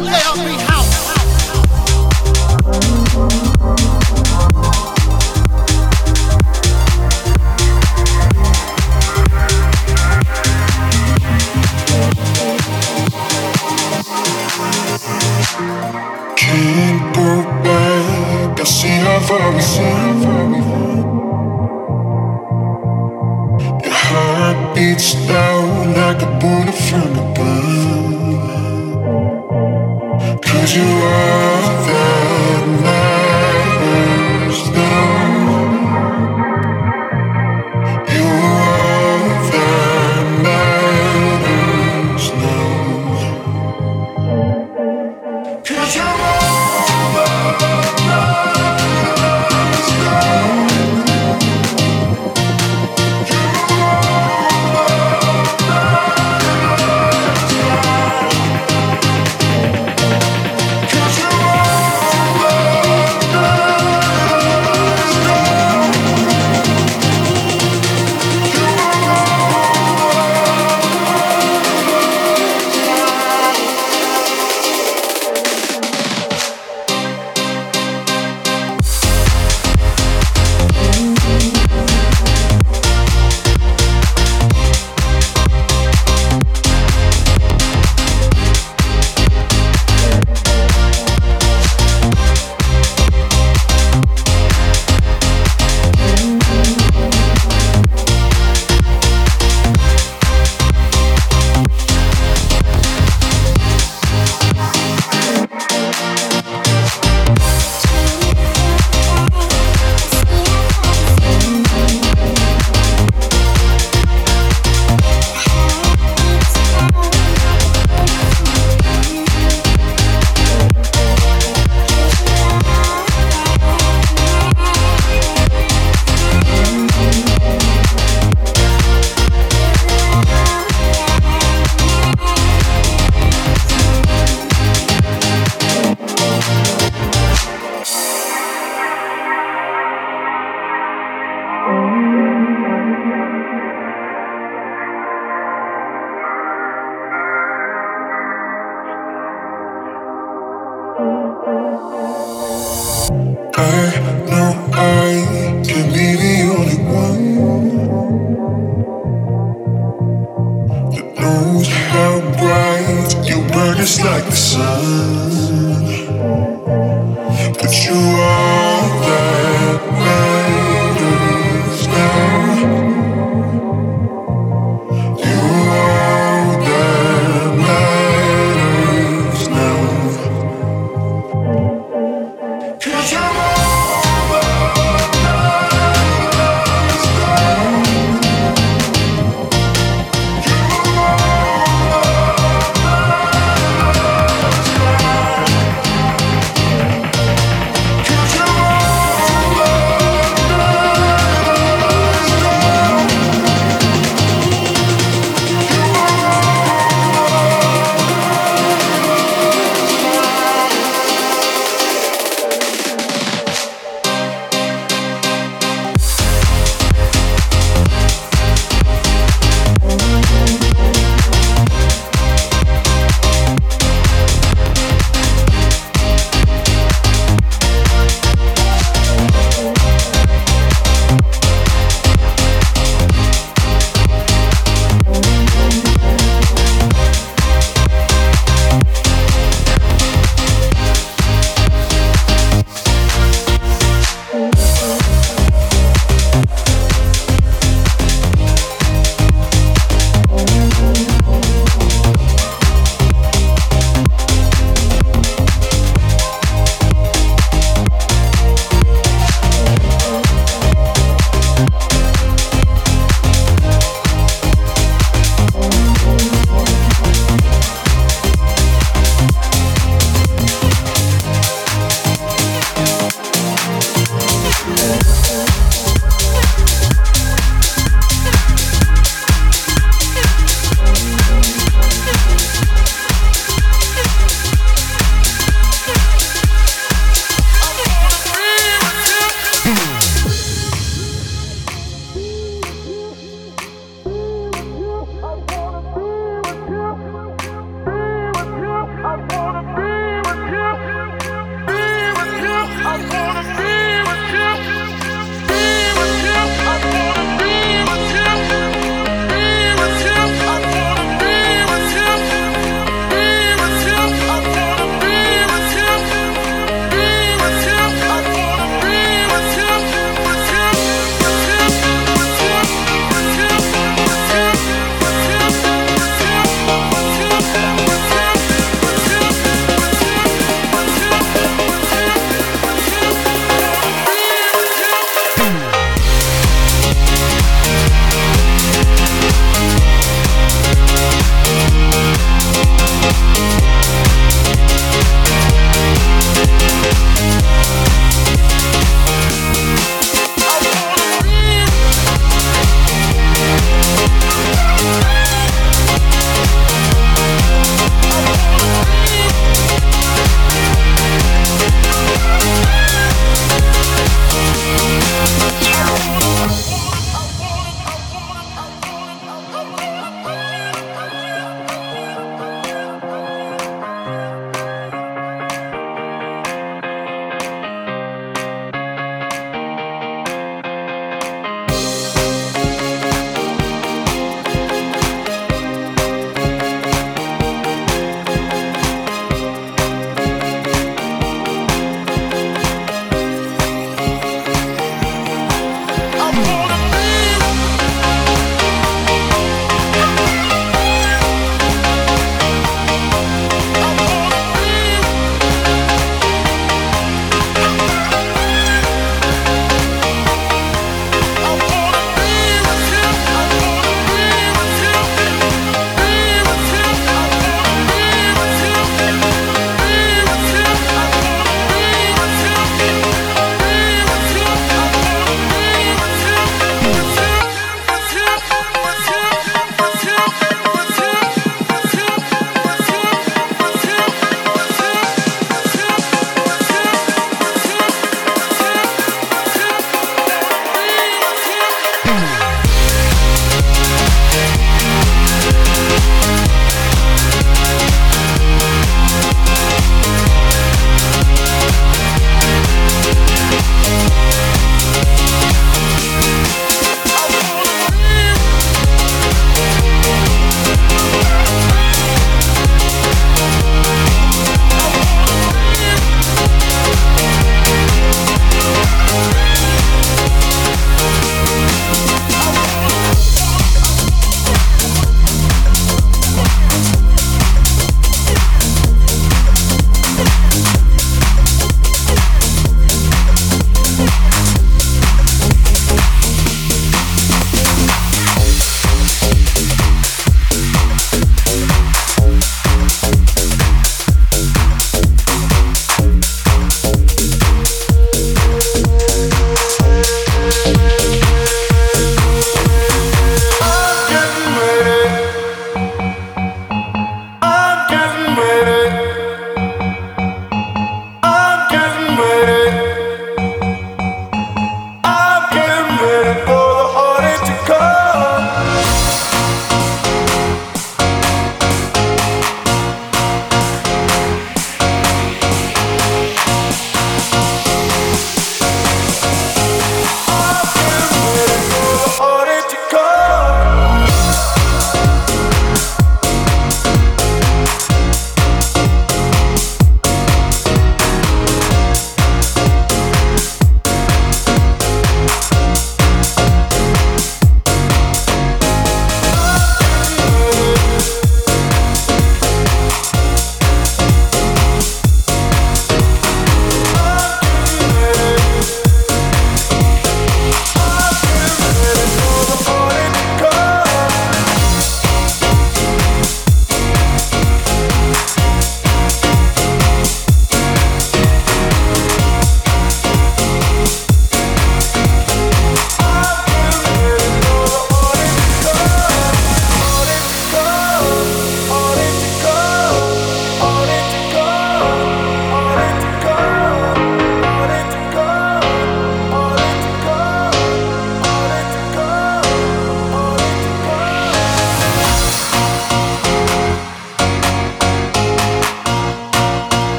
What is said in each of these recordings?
你也要注意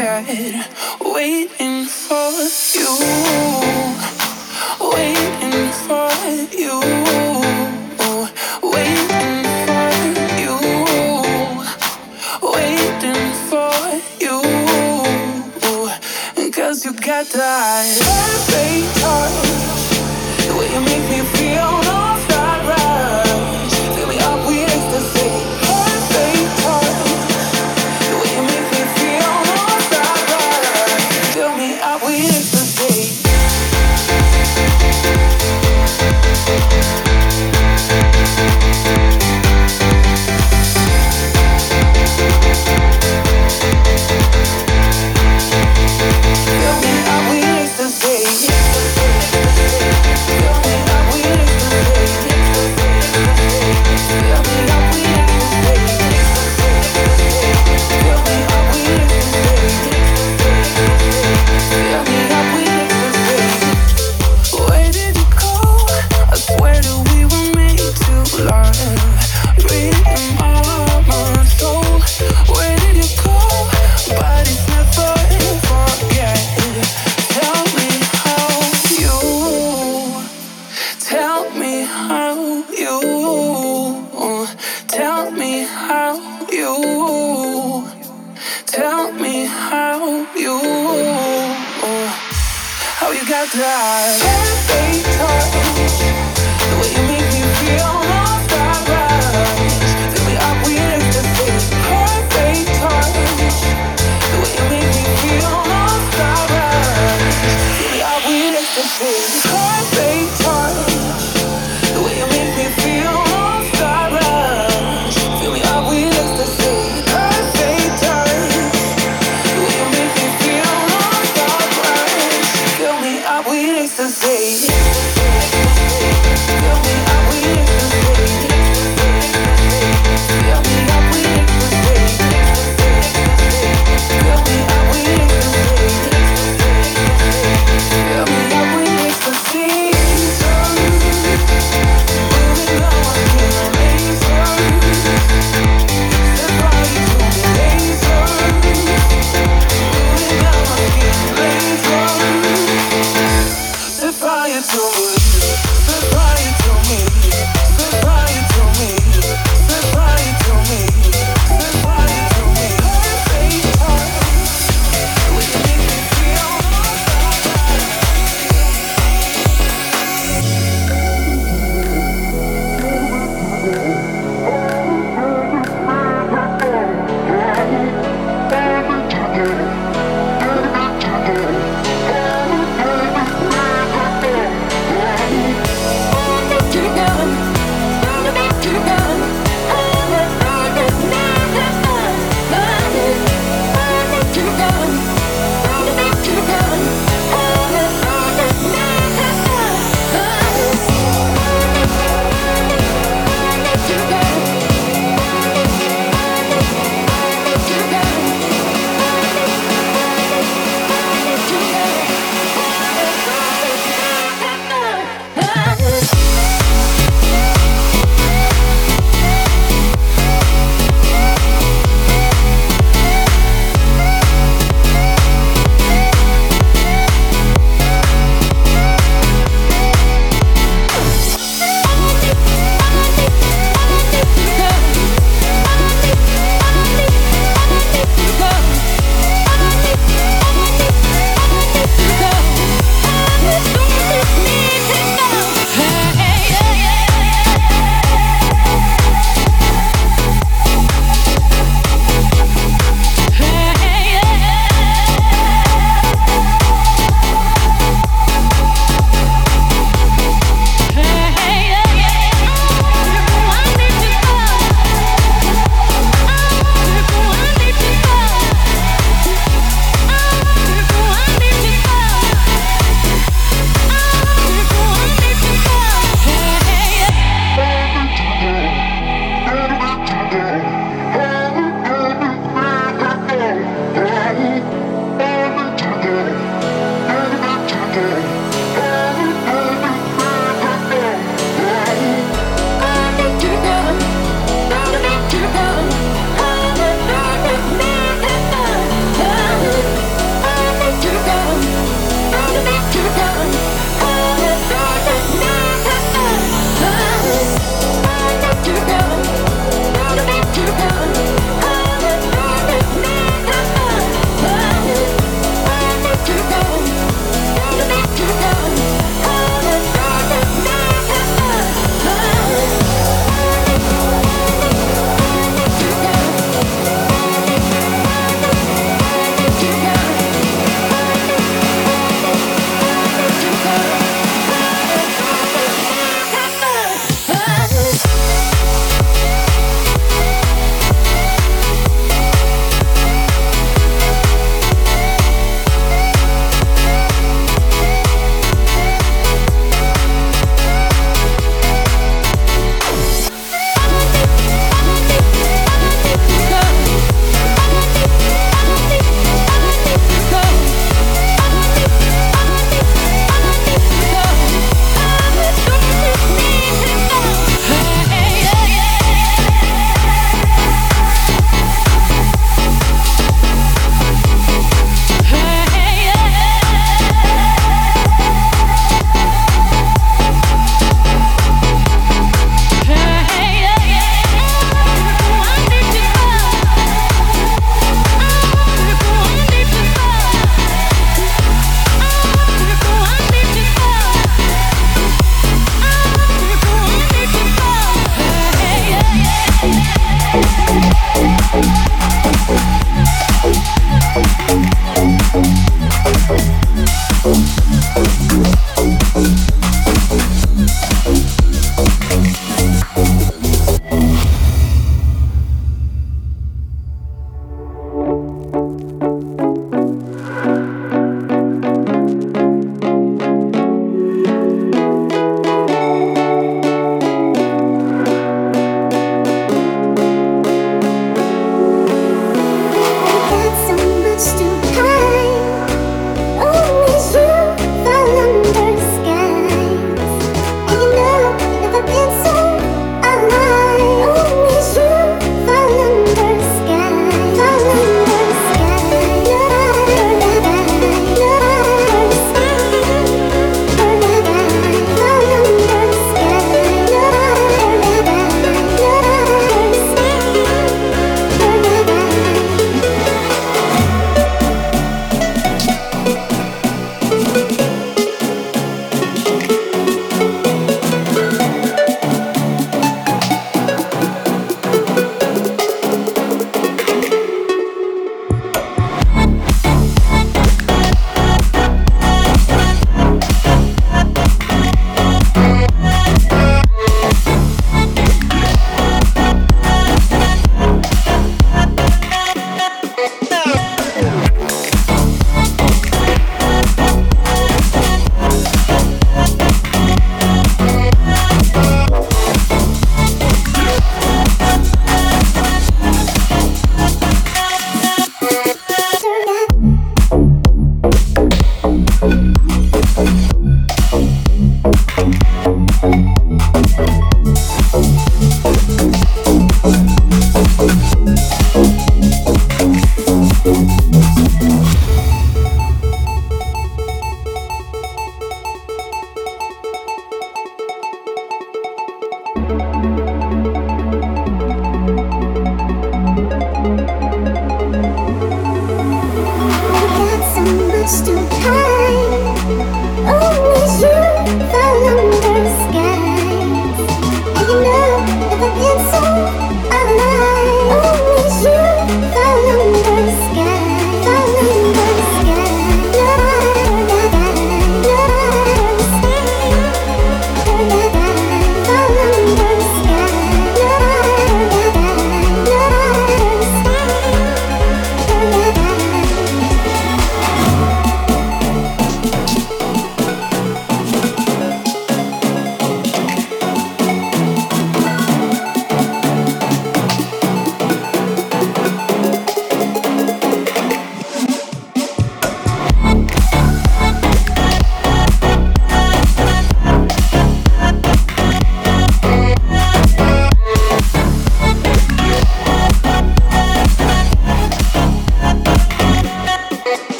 waiting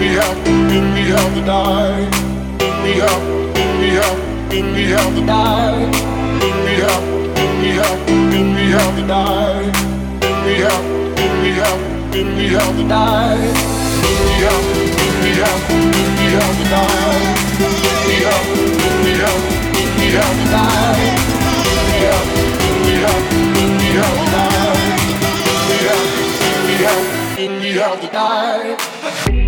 we have, if we have to die, we have, if we have, if we have to die, we have, if we have, if we have to die, we have, if we have, if we have to die, we have, if we have, if we have to die, we have, if we have, if we have to die, we have, if we have, if we have to die, we have, if we have, if we have to die.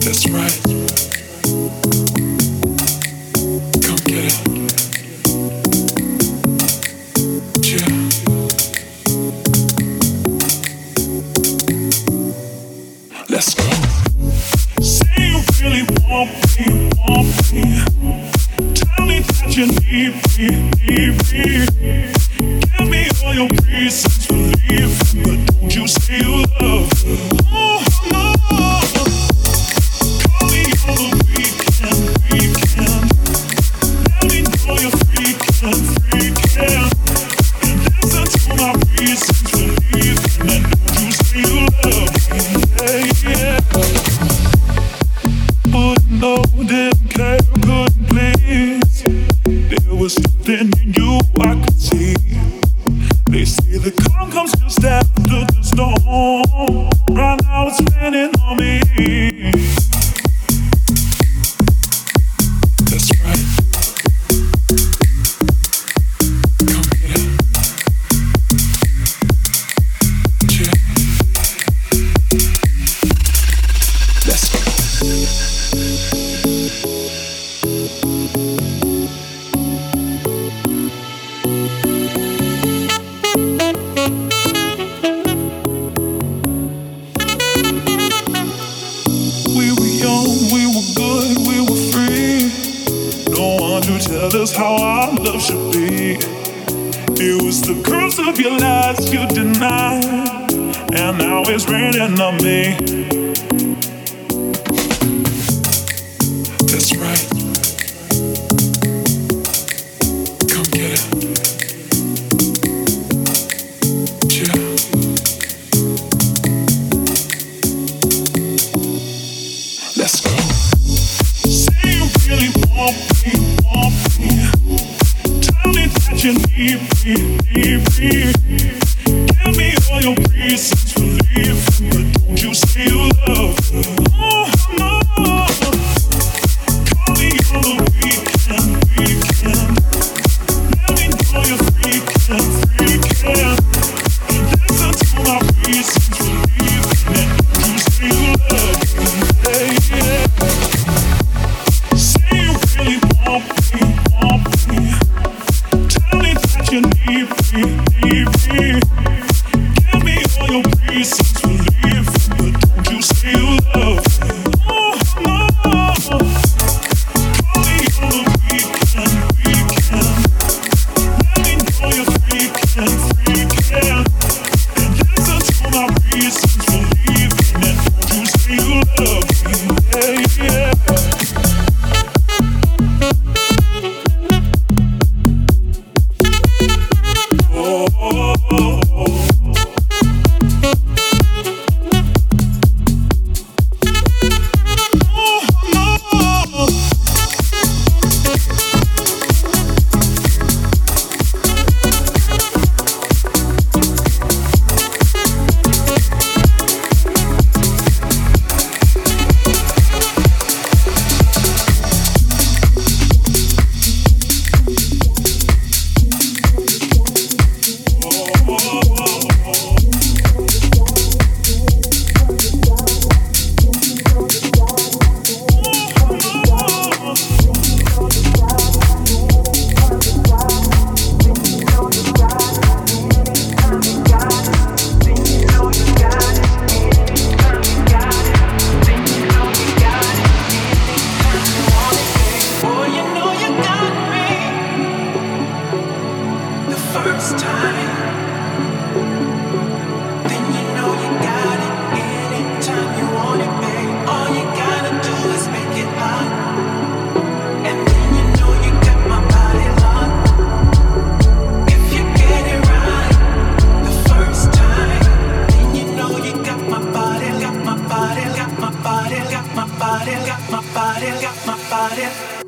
That's right. Come get it. yeah.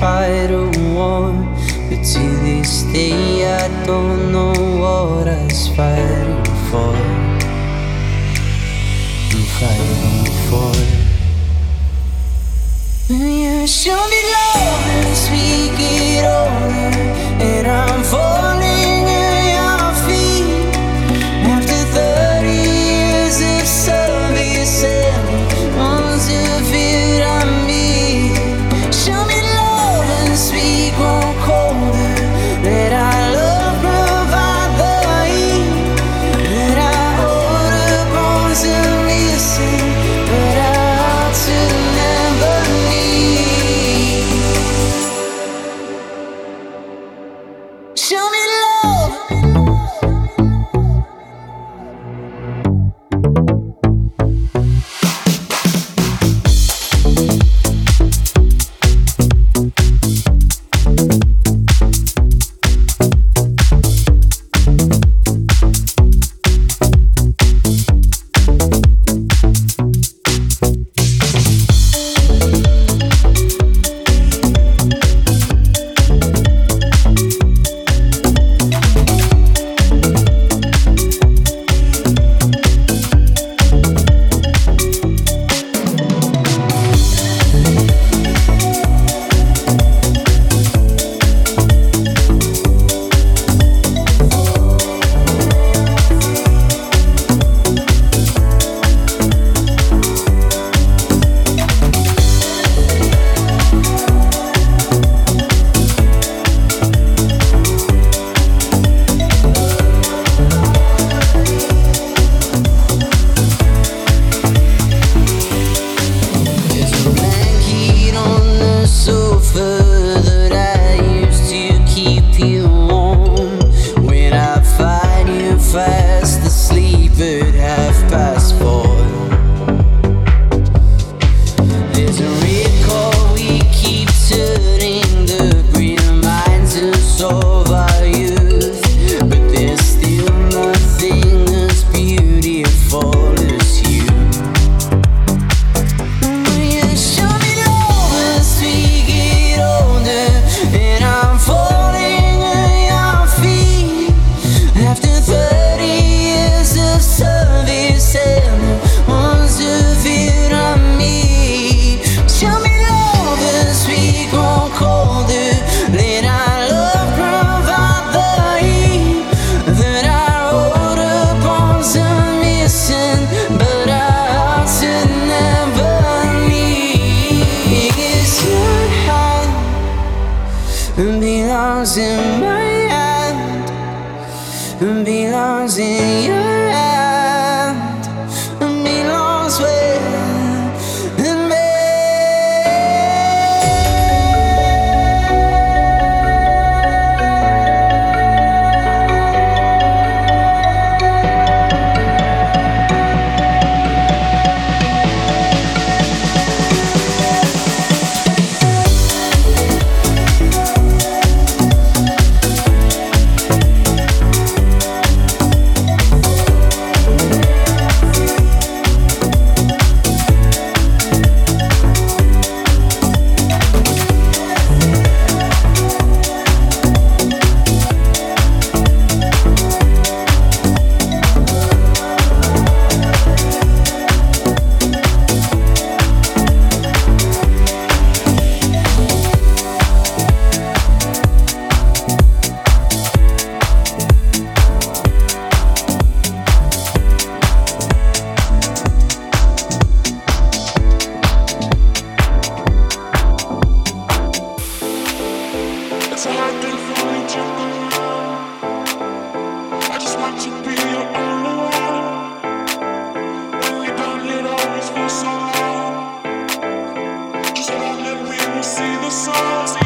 fight a war, but to this day I don't know what I was fighting for. I'm fighting for. You show me love and speak it over, and I'm falling. See the sun,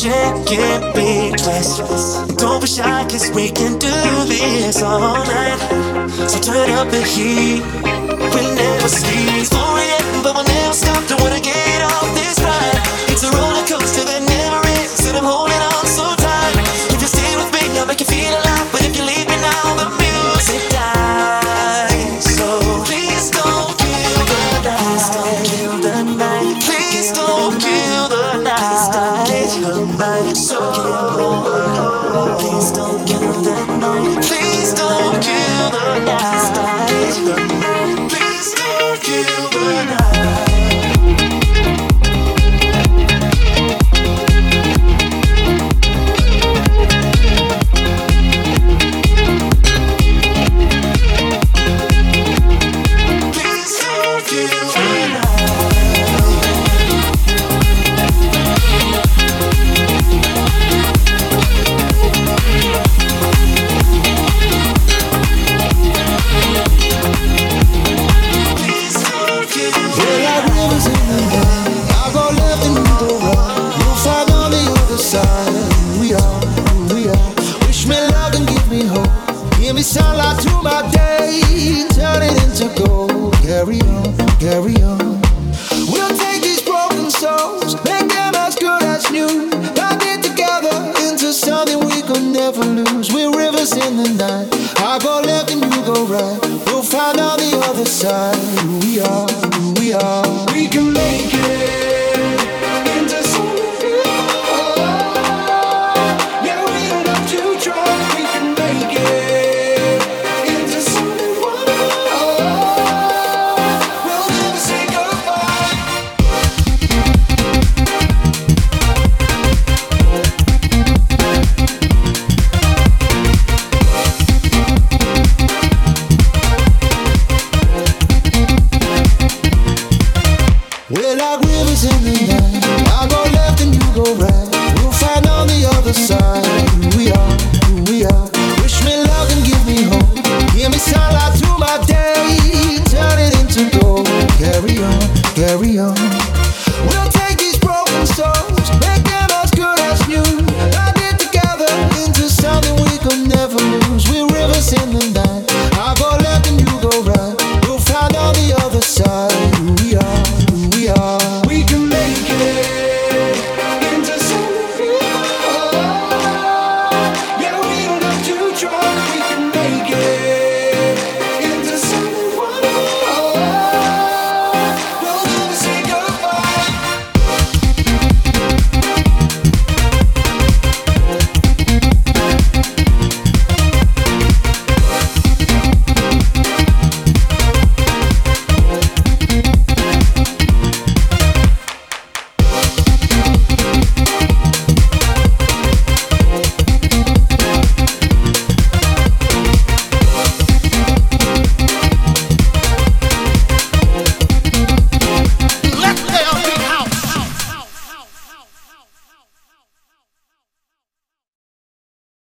friendship can be restless. Don't be shy, cause we can do this all night. So turn up the heat. We'll never cease. 4 a.m., but we'll never stop the in